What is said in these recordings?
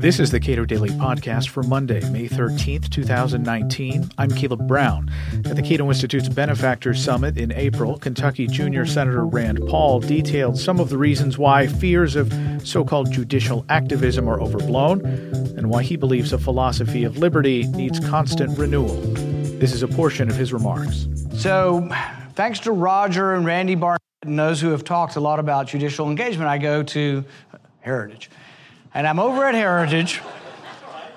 This is the Cato Daily Podcast for Monday, May 13th, 2019. I'm Caleb Brown. At the Cato Institute's Benefactor Summit in April, Kentucky Junior Senator Rand Paul detailed some of the reasons why fears of so called judicial activism are overblown and why he believes a philosophy of liberty needs constant renewal. This is a portion of his remarks. So, thanks to Roger and Randy Barnett and those who have talked a lot about judicial engagement, I go to Heritage. And I'm over at Heritage.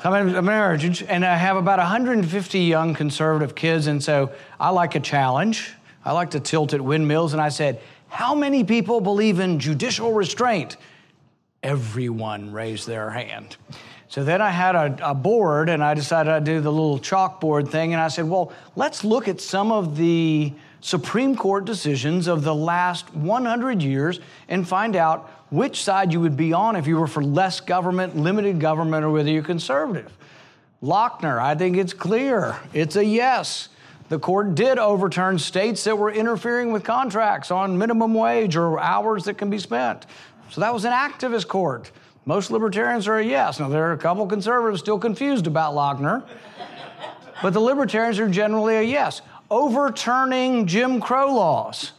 I'm at Heritage, and I have about 150 young conservative kids, and so I like a challenge. I like to tilt at windmills, and I said, How many people believe in judicial restraint? Everyone raised their hand. So then I had a, a, board, and I decided I'd do the little chalkboard thing, and I said, Well, let's look at some of the Supreme Court decisions of the last 100 years and find out which side you would be on if you were for less government, limited government, or whether you're conservative. Lochner, I think it's clear. It's a yes. The court did overturn states that were interfering with contracts on minimum wage or hours that can be spent. So that was an activist court. Most libertarians are a yes. Now, there are a couple conservatives still confused about Lochner, but the libertarians are generally a yes overturning Jim Crow laws.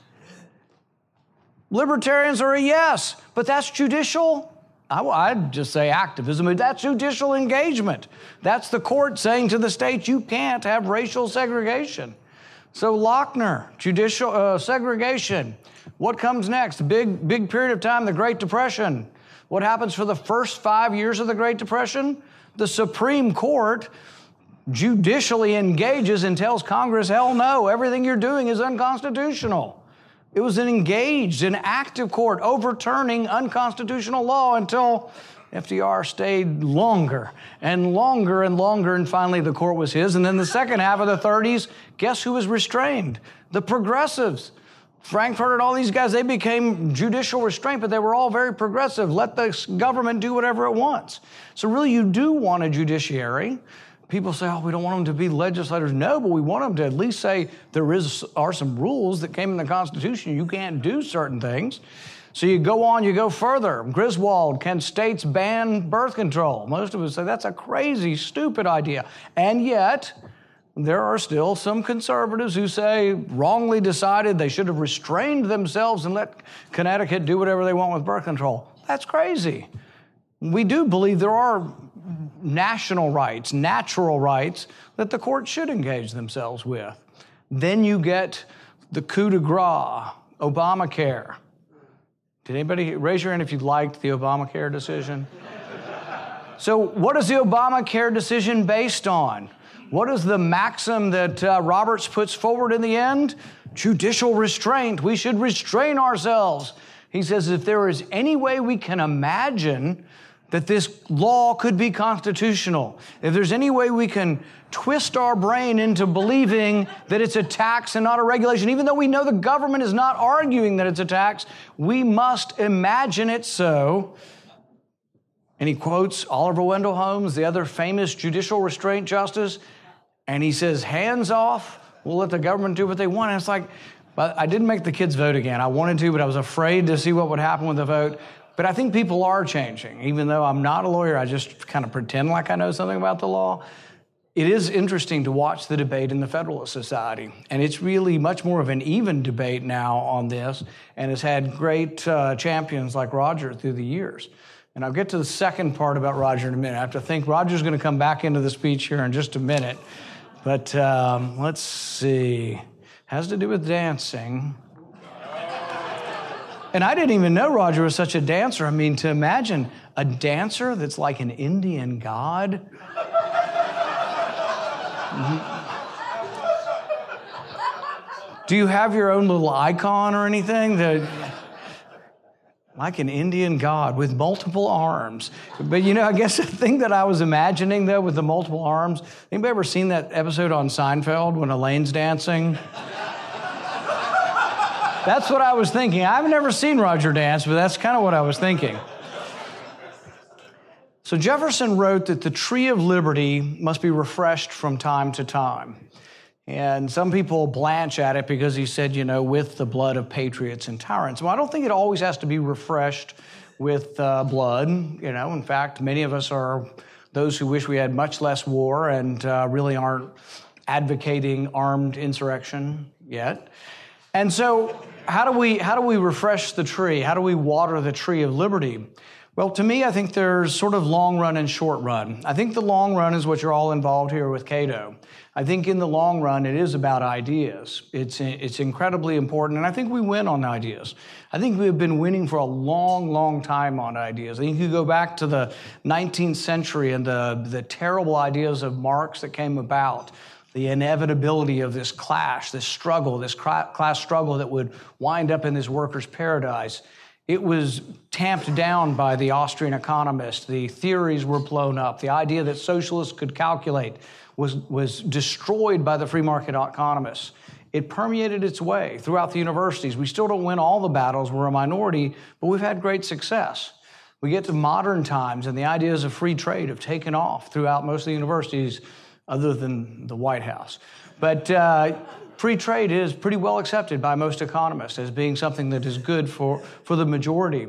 Libertarians are a yes, but that's judicial. I, would just say activism, that's judicial engagement. That's the court saying to the state, you can't have racial segregation. So, Lochner, judicial uh, segregation. What comes next? Big, big period of time, the Great Depression. What happens for the first five years of the Great Depression? The Supreme Court judicially engages and tells Congress, hell no, everything you're doing is unconstitutional. It was an engaged, an active court overturning unconstitutional law until FDR stayed longer and longer and longer, and finally the court was his. And then the second half of the 30s, guess who was restrained? The progressives. Frankfurter and all these guys, they became judicial restraint, but they were all very progressive. Let the government do whatever it wants. So, really, you do want a judiciary people say, oh, we don't want them to be legislators. No, but we want them to at least say there is, are some rules that came in the Constitution. You can't do certain things. So you go on, you go further. Griswold, can states ban birth control? Most of us say that's a crazy, stupid idea. And yet, there are still some conservatives who say wrongly decided they should have restrained themselves and let Connecticut do whatever they want with birth control. That's crazy. We do believe there are national rights, natural rights that the court should engage themselves with. Then you get the coup de grace, Obamacare. Did anybody raise your hand if you liked the Obamacare decision? so, what is the Obamacare decision based on? What is the maxim that uh, Roberts puts forward in the end? Judicial restraint. We should restrain ourselves. He says if there is any way we can imagine that this law could be constitutional, if there's any way we can twist our brain into believing that it's a tax and not a regulation, even though we know the government is not arguing that it's a tax, we must imagine it so. And he quotes Oliver Wendell Holmes, the other famous judicial restraint justice, and he says, Hands off, we'll let the government do what they want. And it's like, but I didn't make the kids vote again. I wanted to, but I was afraid to see what would happen with the vote. But I think people are changing. Even though I'm not a lawyer, I just kind of pretend like I know something about the law. It is interesting to watch the debate in the Federalist Society. And it's really much more of an even debate now on this, and has had great uh, champions like Roger through the years. And I'll get to the second part about Roger in a minute. I have to think Roger's going to come back into the speech here in just a minute. But um, let's see. Has to do with dancing. And I didn't even know Roger was such a dancer. I mean, to imagine a dancer that's like an Indian god. Do you have your own little icon or anything that like an Indian god with multiple arms. But you know, I guess the thing that I was imagining though with the multiple arms, anybody ever seen that episode on Seinfeld when Elaine's dancing? That's what I was thinking. I've never seen Roger dance, but that's kind of what I was thinking. So Jefferson wrote that the tree of liberty must be refreshed from time to time. And some people blanch at it because he said, you know, with the blood of patriots and tyrants. Well, I don't think it always has to be refreshed with uh, blood. You know, in fact, many of us are those who wish we had much less war and uh, really aren't advocating armed insurrection yet. And so, how do we how do we refresh the tree? How do we water the tree of liberty? Well, to me, I think there's sort of long run and short run. I think the long run is what you're all involved here with Cato. I think in the long run, it is about ideas. It's, it's incredibly important, and I think we win on ideas. I think we've been winning for a long, long time on ideas. I think you go back to the 19th century and the, the terrible ideas of Marx that came about, the inevitability of this clash, this struggle, this class struggle that would wind up in this workers' paradise. It was tamped down by the Austrian economists. The theories were blown up. The idea that socialists could calculate was, was destroyed by the free market economists. It permeated its way throughout the universities. We still don't win all the battles, we're a minority, but we've had great success. We get to modern times, and the ideas of free trade have taken off throughout most of the universities, other than the White House. But uh, free trade is pretty well accepted by most economists as being something that is good for, for the majority.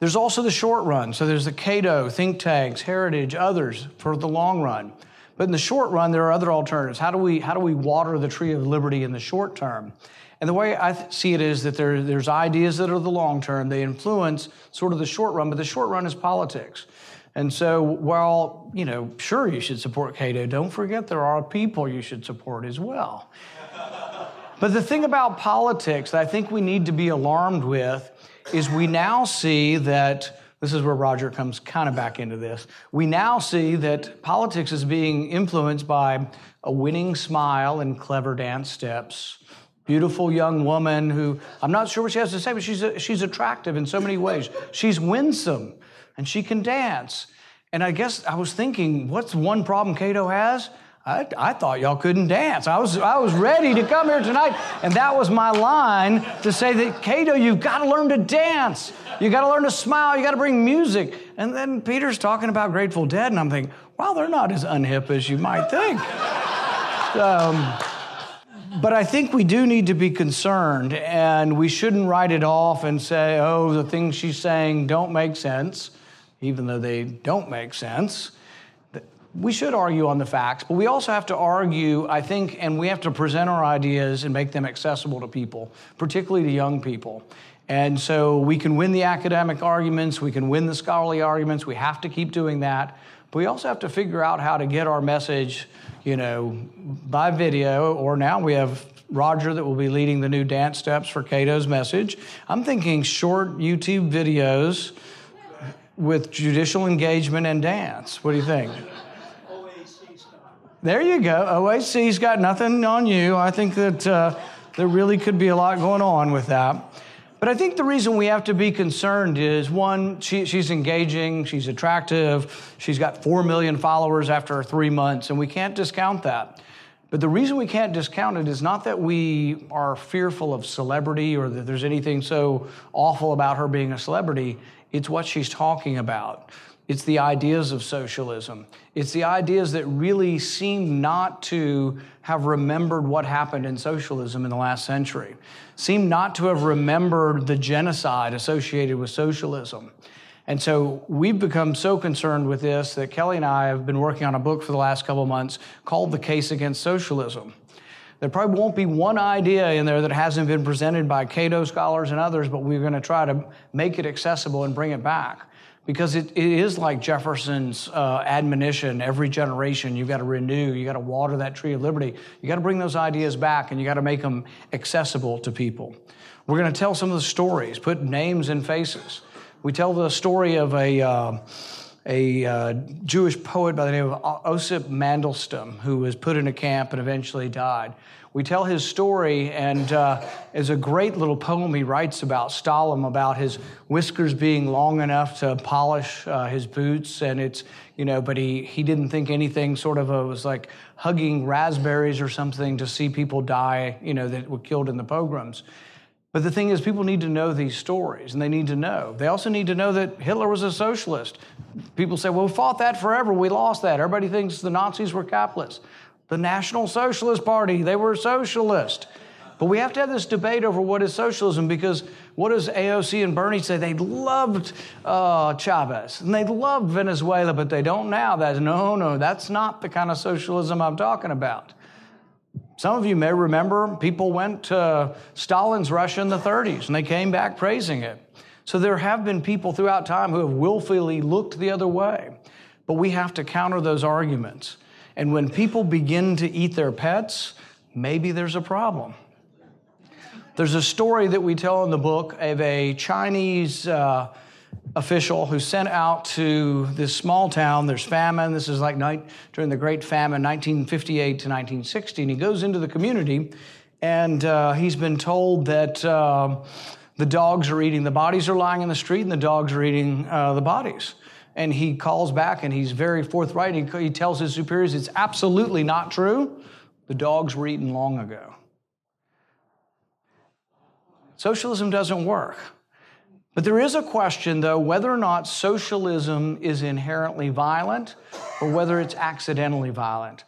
There's also the short run. So there's the Cato, think tanks, Heritage, others for the long run. But in the short run, there are other alternatives. How do we, how do we water the tree of liberty in the short term? And the way I th- see it is that there, there's ideas that are the long term, they influence sort of the short run, but the short run is politics. And so, while, you know, sure you should support Cato, don't forget there are people you should support as well. but the thing about politics that I think we need to be alarmed with is we now see that this is where Roger comes kind of back into this. We now see that politics is being influenced by a winning smile and clever dance steps. Beautiful young woman who I'm not sure what she has to say, but she's, a, she's attractive in so many ways. She's winsome and she can dance. And I guess I was thinking, what's one problem Cato has? I, I, thought y'all couldn't dance. I was, I was ready to come here tonight. And that was my line to say that, Cato, you've got to learn to dance. You got to learn to smile. You got to bring music. And then Peter's talking about Grateful Dead, and I'm thinking, wow, they're not as unhip as you might think. um, but I think we do need to be concerned, and we shouldn't write it off and say, oh, the things she's saying don't make sense, even though they don't make sense we should argue on the facts, but we also have to argue, I think, and we have to present our ideas and make them accessible to people, particularly to young people. And so we can win the academic arguments, we can win the scholarly arguments, we have to keep doing that. But we also have to figure out how to get our message, you know, by video, or now we have Roger that will be leading the new dance steps for Cato's message. I'm thinking short YouTube videos with judicial engagement and dance. What do you think? There you go. AOC's got nothing on you. I think that uh, there really could be a lot going on with that. But I think the reason we have to be concerned is one, she, she's engaging, she's attractive, she's got 4 million followers after three months, and we can't discount that. But the reason we can't discount it is not that we are fearful of celebrity or that there's anything so awful about her being a celebrity, it's what she's talking about. It's the ideas of socialism. It's the ideas that really seem not to have remembered what happened in socialism in the last century, seem not to have remembered the genocide associated with socialism. And so we've become so concerned with this that Kelly and I have been working on a book for the last couple months called The Case Against Socialism. There probably won't be one idea in there that hasn't been presented by Cato scholars and others, but we're going to try to make it accessible and bring it back because it, it is like Jefferson's uh, admonition every generation you've got to renew, you've got to water that tree of liberty. You've got to bring those ideas back and you've got to make them accessible to people. We're going to tell some of the stories, put names and faces. We tell the story of a, uh, a uh, Jewish poet by the name of Osip Mandelstam who was put in a camp and eventually died we tell his story, and uh, is a great little poem he writes about Stalin, about his whiskers being long enough to polish uh, his boots, and it's you know, but he he didn't think anything sort of a, was like hugging raspberries or something to see people die, you know, that were killed in the pogroms. But the thing is, people need to know these stories, and they need to know. They also need to know that Hitler was a socialist. People say, well, we fought that forever. We lost that. Everybody thinks the Nazis were capitalists. The National Socialist Party, they were socialist. But we have to have this debate over what is socialism because what does AOC and Bernie say? They loved uh, Chavez and they loved Venezuela, but they don't now. That's no, no, that's not the kind of socialism I'm talking about. Some of you may remember people went to Stalin's Russia in the 30s and they came back praising it. So there have been people throughout time who have willfully looked the other way. But we have to counter those arguments. And when people begin to eat their pets, maybe there's a problem. There's a story that we tell in the book of a Chinese uh, official who sent out to this small town. There's famine. This is like night, during the Great Famine, 1958 to 1960. And he goes into the community and uh, he's been told that uh, the dogs are eating, the bodies are lying in the street, and the dogs are eating uh, the bodies. And he calls back and he's very forthright. He, he tells his superiors it's absolutely not true. The dogs were eaten long ago. Socialism doesn't work. But there is a question, though, whether or not socialism is inherently violent or whether it's accidentally violent.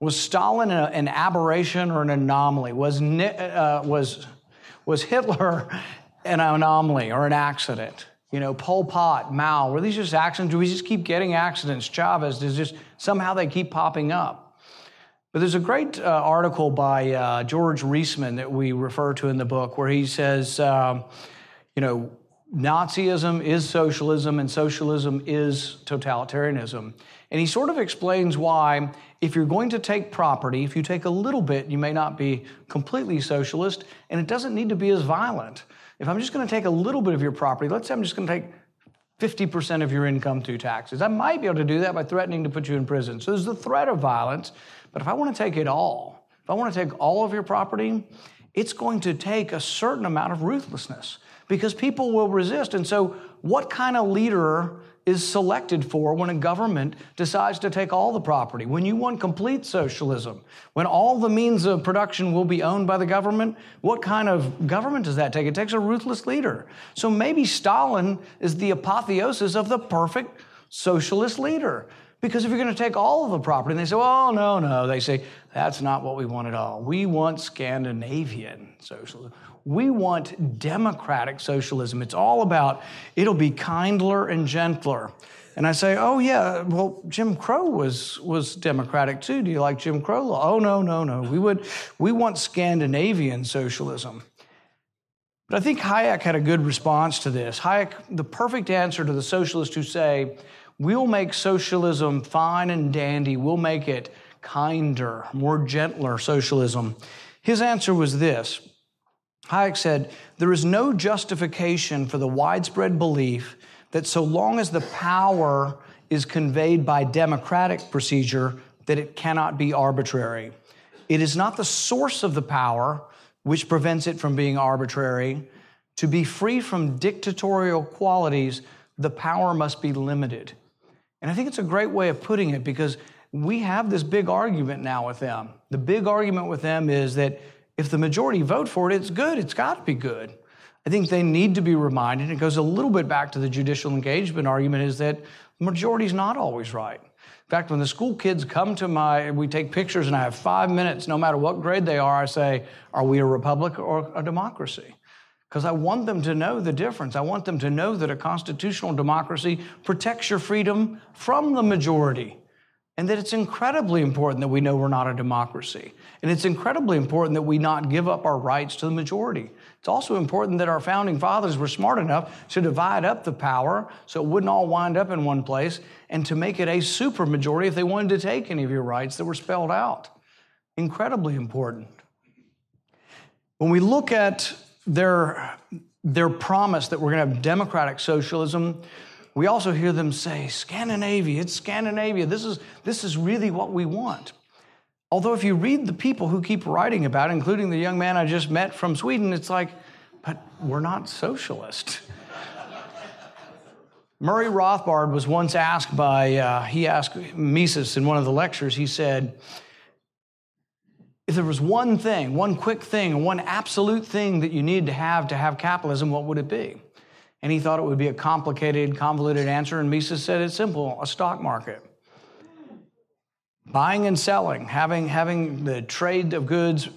Was Stalin a, an aberration or an anomaly? Was, uh, was, was Hitler an anomaly or an accident? You know, Pol Pot, Mao, were these just accidents? Do we just keep getting accidents? Chavez, does just somehow they keep popping up? But there's a great uh, article by uh, George Reisman that we refer to in the book where he says, um, you know, Nazism is socialism and socialism is totalitarianism. And he sort of explains why, if you're going to take property, if you take a little bit, you may not be completely socialist, and it doesn't need to be as violent. If I'm just going to take a little bit of your property, let's say I'm just going to take 50% of your income through taxes. I might be able to do that by threatening to put you in prison. So there's the threat of violence, but if I want to take it all, if I want to take all of your property, it's going to take a certain amount of ruthlessness because people will resist. And so, what kind of leader is selected for when a government decides to take all the property. When you want complete socialism, when all the means of production will be owned by the government, what kind of government does that take? It takes a ruthless leader. So maybe Stalin is the apotheosis of the perfect socialist leader. Because if you're going to take all of the property, and they say, oh, no, no, they say, that's not what we want at all. We want Scandinavian socialism. We want democratic socialism. It's all about it'll be kindler and gentler. And I say, oh yeah, well Jim Crow was was democratic too. Do you like Jim Crow law? Oh no, no, no. We would we want Scandinavian socialism. But I think Hayek had a good response to this. Hayek, the perfect answer to the socialists who say, we'll make socialism fine and dandy, we'll make it kinder, more gentler socialism. His answer was this Hayek said, There is no justification for the widespread belief that so long as the power is conveyed by democratic procedure, that it cannot be arbitrary. It is not the source of the power which prevents it from being arbitrary. To be free from dictatorial qualities, the power must be limited. And I think it's a great way of putting it because we have this big argument now with them. The big argument with them is that if the majority vote for it, it's good. It's got to be good. I think they need to be reminded. It goes a little bit back to the judicial engagement argument is that the majority is not always right. In fact, when the school kids come to my, we take pictures and I have five minutes, no matter what grade they are, I say, are we a republic or a democracy? Because I want them to know the difference. I want them to know that a constitutional democracy protects your freedom from the majority and that it's incredibly important that we know we're not a democracy. And it's incredibly important that we not give up our rights to the majority. It's also important that our founding fathers were smart enough to divide up the power so it wouldn't all wind up in one place and to make it a supermajority if they wanted to take any of your rights that were spelled out. Incredibly important. When we look at their, their promise that we're going to have democratic socialism, we also hear them say, Scandinavia, it's Scandinavia. This is, this is really what we want. Although, if you read the people who keep writing about it, including the young man I just met from Sweden, it's like, but we're not socialist. Murray Rothbard was once asked by, uh, he asked Mises in one of the lectures, he said, if there was one thing, one quick thing, one absolute thing that you need to have to have capitalism, what would it be? And he thought it would be a complicated, convoluted answer. And Mises said it's simple a stock market. buying and selling, having, having the trade of goods,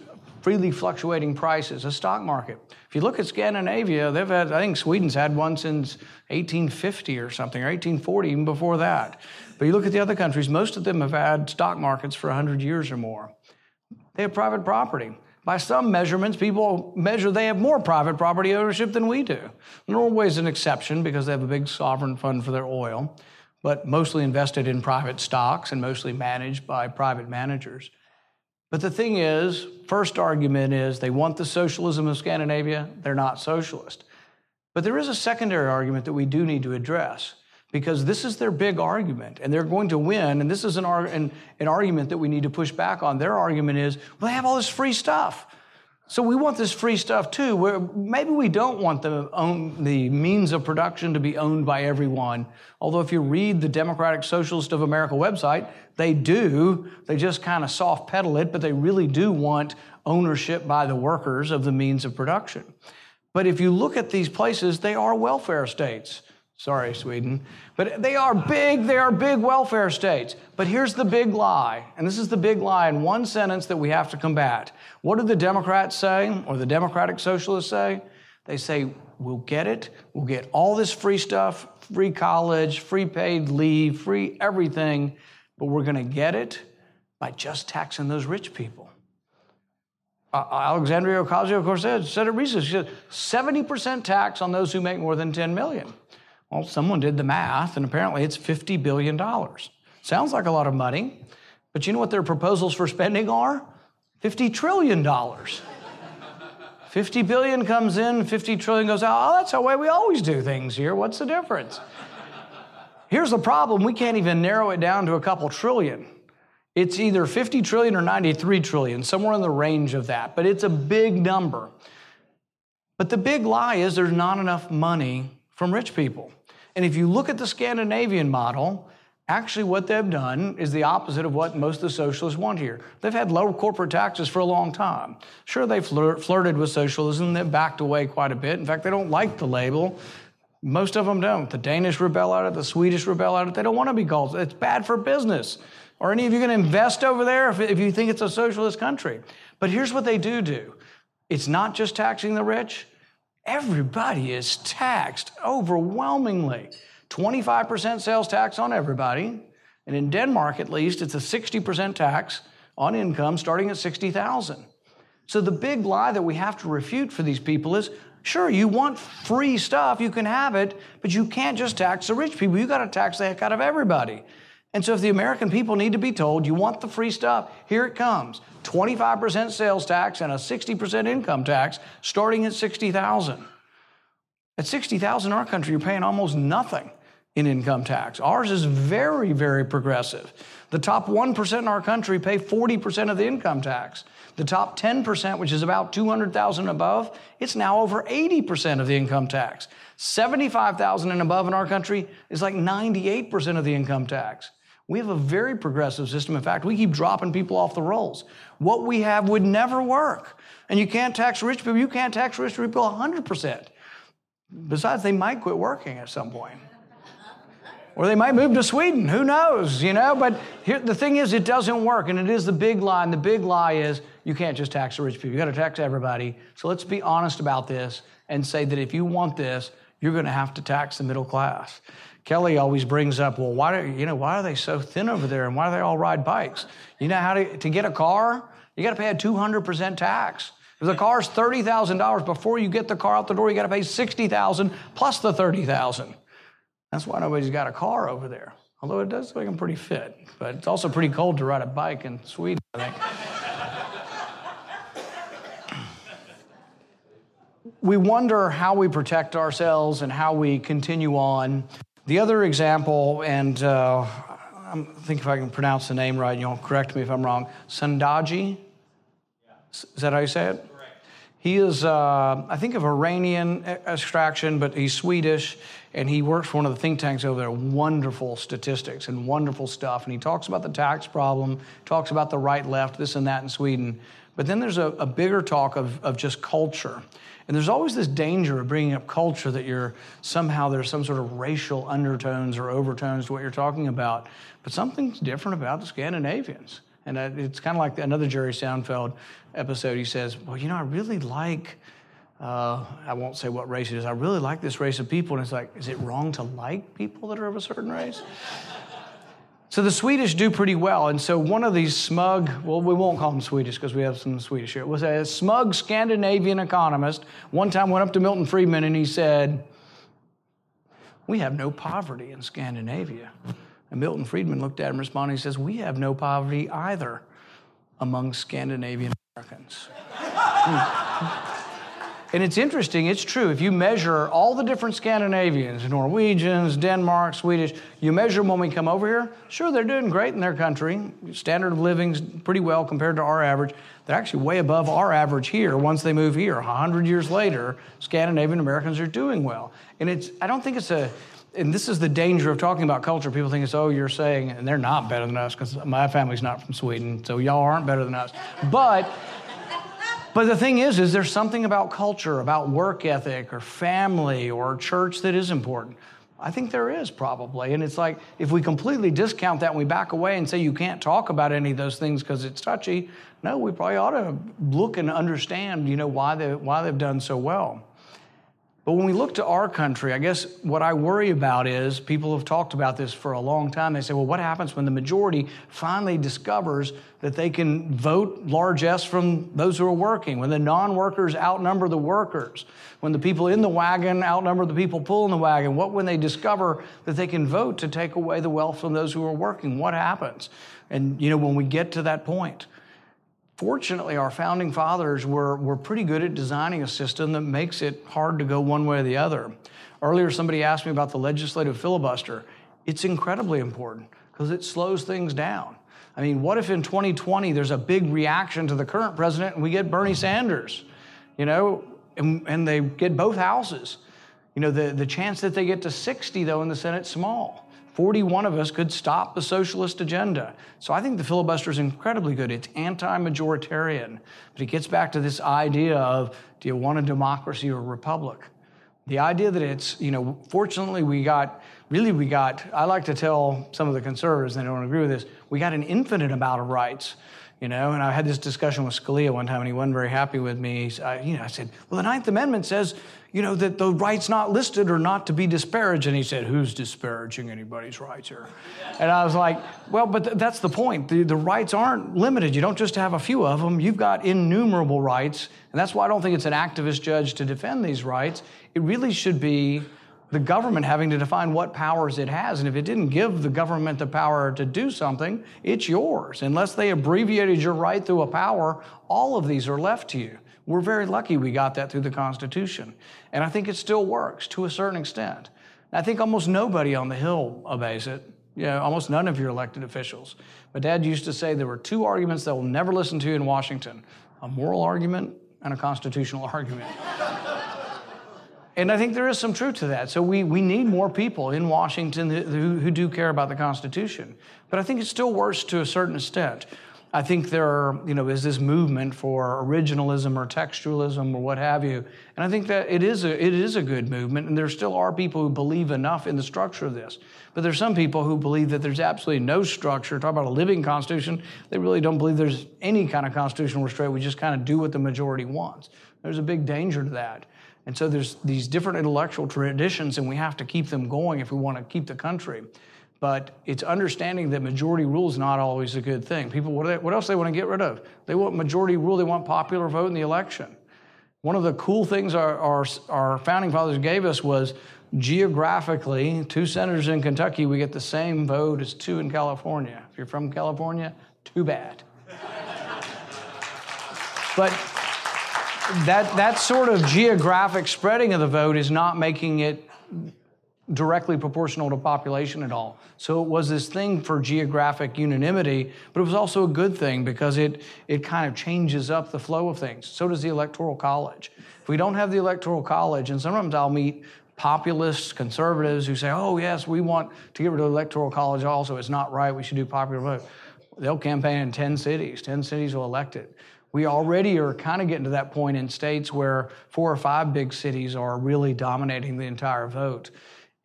freely fluctuating prices, a stock market. If you look at Scandinavia, they've had, I think Sweden's had one since 1850 or something, or 1840, even before that. But you look at the other countries, most of them have had stock markets for 100 years or more. They have private property. By some measurements, people measure they have more private property ownership than we do. Norway's an exception because they have a big sovereign fund for their oil, but mostly invested in private stocks and mostly managed by private managers. But the thing is, first argument is they want the socialism of Scandinavia, they're not socialist. But there is a secondary argument that we do need to address because this is their big argument and they're going to win. And this is an, an, an, argument that we need to push back on. Their argument is, well, they have all this free stuff. So we want this free stuff too. Where maybe we don't want the, own, the means of production to be owned by everyone. Although if you read the Democratic Socialist of America website, they do. They just kind of soft pedal it, but they really do want ownership by the workers of the means of production. But if you look at these places, they are welfare states. Sorry, Sweden. But they are big, they are big welfare states. But here's the big lie, and this is the big lie in one sentence that we have to combat. What do the Democrats say, or the Democratic Socialists say? They say, we'll get it, we'll get all this free stuff, free college, free paid leave, free everything, but we're gonna get it by just taxing those rich people. Uh, Alexandria Ocasio-Cortez said it recently. She said 70% tax on those who make more than 10 million. Well, someone did the math, and apparently it's $50 billion. Sounds like a lot of money, but you know what their proposals for spending are? $50 trillion. 50 billion comes in, 50 trillion goes out. Oh, that's the way we always do things here. What's the difference? Here's the problem we can't even narrow it down to a couple trillion. It's either 50 trillion or 93 trillion, somewhere in the range of that, but it's a big number. But the big lie is there's not enough money from rich people. And if you look at the Scandinavian model, actually what they've done is the opposite of what most of the socialists want here. They've had low corporate taxes for a long time. Sure, they flirt, flirted with socialism, they've backed away quite a bit. In fact, they don't like the label. Most of them don't. The Danish rebel at it, the Swedish rebel at it. They don't want to be called. It's bad for business. Are any of you going to invest over there if, if you think it's a socialist country? But here's what they do do it's not just taxing the rich, everybody is taxed overwhelmingly. 25% sales tax on everybody. And in Denmark, at least, it's a 60% tax on income starting at 60,000. So the big lie that we have to refute for these people is sure, you want free stuff, you can have it, but you can't just tax the rich people. You got to tax the heck out of everybody. And so if the American people need to be told, you want the free stuff, here it comes. 25% sales tax and a 60% income tax starting at 60,000. At 60,000 in our country, you're paying almost nothing in income tax. Ours is very, very progressive. The top 1% in our country pay 40% of the income tax. The top 10%, which is about 200,000 above, it's now over 80% of the income tax. 75,000 and above in our country is like 98% of the income tax. We have a very progressive system. In fact, we keep dropping people off the rolls. What we have would never work. And you can't tax rich people, you can't tax rich people 100%. Besides, they might quit working at some point. Or they might move to Sweden, who knows, you know? But here, the thing is, it doesn't work, and it is the big lie. And the big lie is you can't just tax the rich people, you gotta tax everybody. So let's be honest about this and say that if you want this, you're gonna have to tax the middle class. Kelly always brings up, well, why, do, you know, why are they so thin over there and why do they all ride bikes? You know how to, to get a car? You got to pay a 200% tax. If the car's $30,000 before you get the car out the door, you got to pay 60,000 plus the 30,000. That's why nobody's got a car over there. Although it does them pretty fit, but it's also pretty cold to ride a bike in Sweden, I think. We wonder how we protect ourselves and how we continue on. The other example, and uh, I think if I can pronounce the name right, you'll correct me if I'm wrong. Sanandaji? Yeah. Is that how you say it? Correct. He is, uh, I think, of Iranian extraction, but he's Swedish, and he works for one of the think tanks over there. Wonderful statistics and wonderful stuff. And he talks about the tax problem, talks about the right left, this and that in Sweden. But then there's a, a bigger talk of, of just culture. And there's always this danger of bringing up culture that you're somehow there's some sort of racial undertones or overtones to what you're talking about. But something's different about the Scandinavians. And it's kind of like another Jerry Seinfeld episode. He says, Well, you know, I really like, uh, I won't say what race it is, I really like this race of people. And it's like, is it wrong to like people that are of a certain race? So the Swedish do pretty well. And so one of these smug, well, we won't call them Swedish because we have some Swedish here, it was a smug Scandinavian economist. One time went up to Milton Friedman and he said, We have no poverty in Scandinavia. And Milton Friedman looked at him and responded, He says, We have no poverty either among Scandinavian Americans. Hmm. And it's interesting, it's true. If you measure all the different Scandinavians, Norwegians, Denmark, Swedish, you measure them when we come over here, sure, they're doing great in their country. Standard of living's pretty well compared to our average. They're actually way above our average here once they move here. 100 years later, Scandinavian Americans are doing well. And it's, I don't think it's a, and this is the danger of talking about culture. People think it's, oh, you're saying, and they're not better than us because my family's not from Sweden, so y'all aren't better than us. But, but the thing is, is there's something about culture, about work ethic or family or church that is important. I think there is probably. And it's like if we completely discount that and we back away and say you can't talk about any of those things because it's touchy, no, we probably ought to look and understand, you know, why they why they've done so well. But when we look to our country, I guess what I worry about is people have talked about this for a long time. They say, well, what happens when the majority finally discovers that they can vote large S from those who are working, when the non workers outnumber the workers, when the people in the wagon outnumber the people pulling the wagon? What when they discover that they can vote to take away the wealth from those who are working? What happens? And, you know, when we get to that point, Fortunately, our founding fathers were, were pretty good at designing a system that makes it hard to go one way or the other. Earlier, somebody asked me about the legislative filibuster. It's incredibly important because it slows things down. I mean, what if in 2020 there's a big reaction to the current president and we get Bernie Sanders, you know, and, and they get both houses? You know, the, the chance that they get to 60, though, in the Senate, small. 41 of us could stop the socialist agenda. So I think the filibuster is incredibly good. It's anti majoritarian, but it gets back to this idea of do you want a democracy or a republic? The idea that it's, you know, fortunately we got, really we got, I like to tell some of the conservatives, they don't agree with this, we got an infinite amount of rights. You know, and I had this discussion with Scalia one time, and he wasn't very happy with me. I, you know, I said, "Well, the Ninth Amendment says you know, that the rights not listed are not to be disparaged. And he said, Who's disparaging anybody's rights here? And I was like, Well, but th- that's the point. The, the rights aren't limited. You don't just have a few of them, you've got innumerable rights. And that's why I don't think it's an activist judge to defend these rights. It really should be the government having to define what powers it has. And if it didn't give the government the power to do something, it's yours. Unless they abbreviated your right through a power, all of these are left to you. We're very lucky we got that through the Constitution. And I think it still works to a certain extent. I think almost nobody on the Hill obeys it. You know, almost none of your elected officials. But Dad used to say there were two arguments that will never listen to you in Washington a moral argument and a constitutional argument. And I think there is some truth to that. So we, we need more people in Washington who, who do care about the Constitution. But I think it's still worse to a certain extent. I think there are, you know, is this movement for originalism or textualism or what have you. And I think that it is a, it is a good movement, and there still are people who believe enough in the structure of this. But there's some people who believe that there's absolutely no structure. Talk about a living constitution. They really don't believe there's any kind of constitutional restraint. We just kind of do what the majority wants. There's a big danger to that. And so there's these different intellectual traditions, and we have to keep them going if we want to keep the country. But it's understanding that majority rule is not always a good thing. People, what, they, what else they want to get rid of? They want majority rule, they want popular vote in the election. One of the cool things our, our, our founding fathers gave us was geographically, two senators in Kentucky, we get the same vote as two in California. If you're from California, too bad. but that, that sort of geographic spreading of the vote is not making it directly proportional to population at all. So it was this thing for geographic unanimity, but it was also a good thing because it, it kind of changes up the flow of things. So does the Electoral College. If we don't have the Electoral College, and sometimes I'll meet populists, conservatives who say, oh, yes, we want to get rid of the Electoral College also. It's not right. We should do popular vote. They'll campaign in 10 cities. 10 cities will elect it. We already are kind of getting to that point in states where four or five big cities are really dominating the entire vote.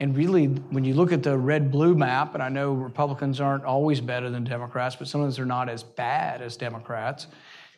And really, when you look at the red blue map, and I know Republicans aren't always better than Democrats, but sometimes they're not as bad as Democrats,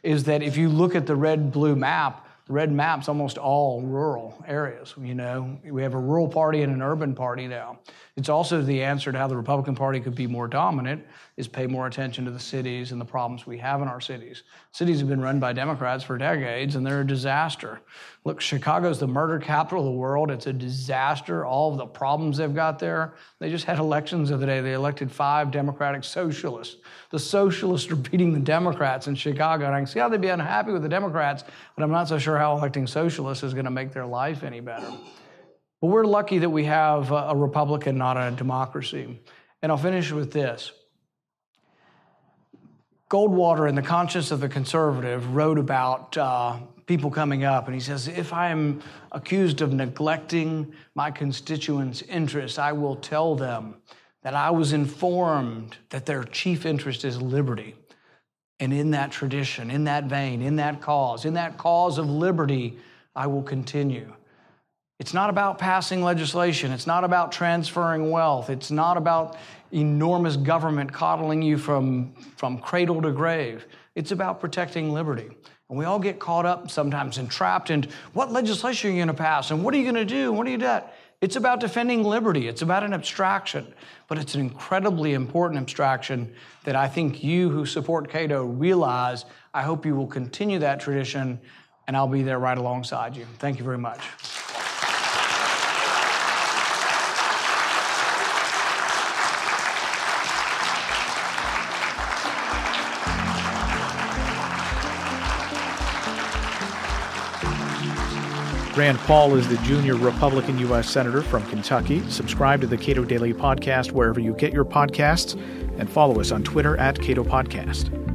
is that if you look at the red blue map, the red map's almost all rural areas. You know, we have a rural party and an urban party now. It's also the answer to how the Republican Party could be more dominant is pay more attention to the cities and the problems we have in our cities. Cities have been run by Democrats for decades and they're a disaster. Look, Chicago's the murder capital of the world. It's a disaster. All of the problems they've got there. They just had elections the other day. They elected five Democratic socialists. The socialists are beating the Democrats in Chicago. And I can see how they'd be unhappy with the Democrats, but I'm not so sure how electing socialists is going to make their life any better. But we're lucky that we have a Republican, not a democracy. And I'll finish with this. Goldwater, in the conscience of the conservative, wrote about uh, people coming up, and he says, If I am accused of neglecting my constituents' interests, I will tell them that I was informed that their chief interest is liberty. And in that tradition, in that vein, in that cause, in that cause of liberty, I will continue. It's not about passing legislation. It's not about transferring wealth. It's not about enormous government coddling you from, from cradle to grave. It's about protecting liberty. And we all get caught up sometimes and trapped in what legislation are you going to pass and what are you going to do? What are you doing? It's about defending liberty. It's about an abstraction, but it's an incredibly important abstraction that I think you who support Cato realize. I hope you will continue that tradition, and I'll be there right alongside you. Thank you very much. Rand Paul is the junior Republican U.S. Senator from Kentucky. Subscribe to the Cato Daily Podcast wherever you get your podcasts and follow us on Twitter at Cato Podcast.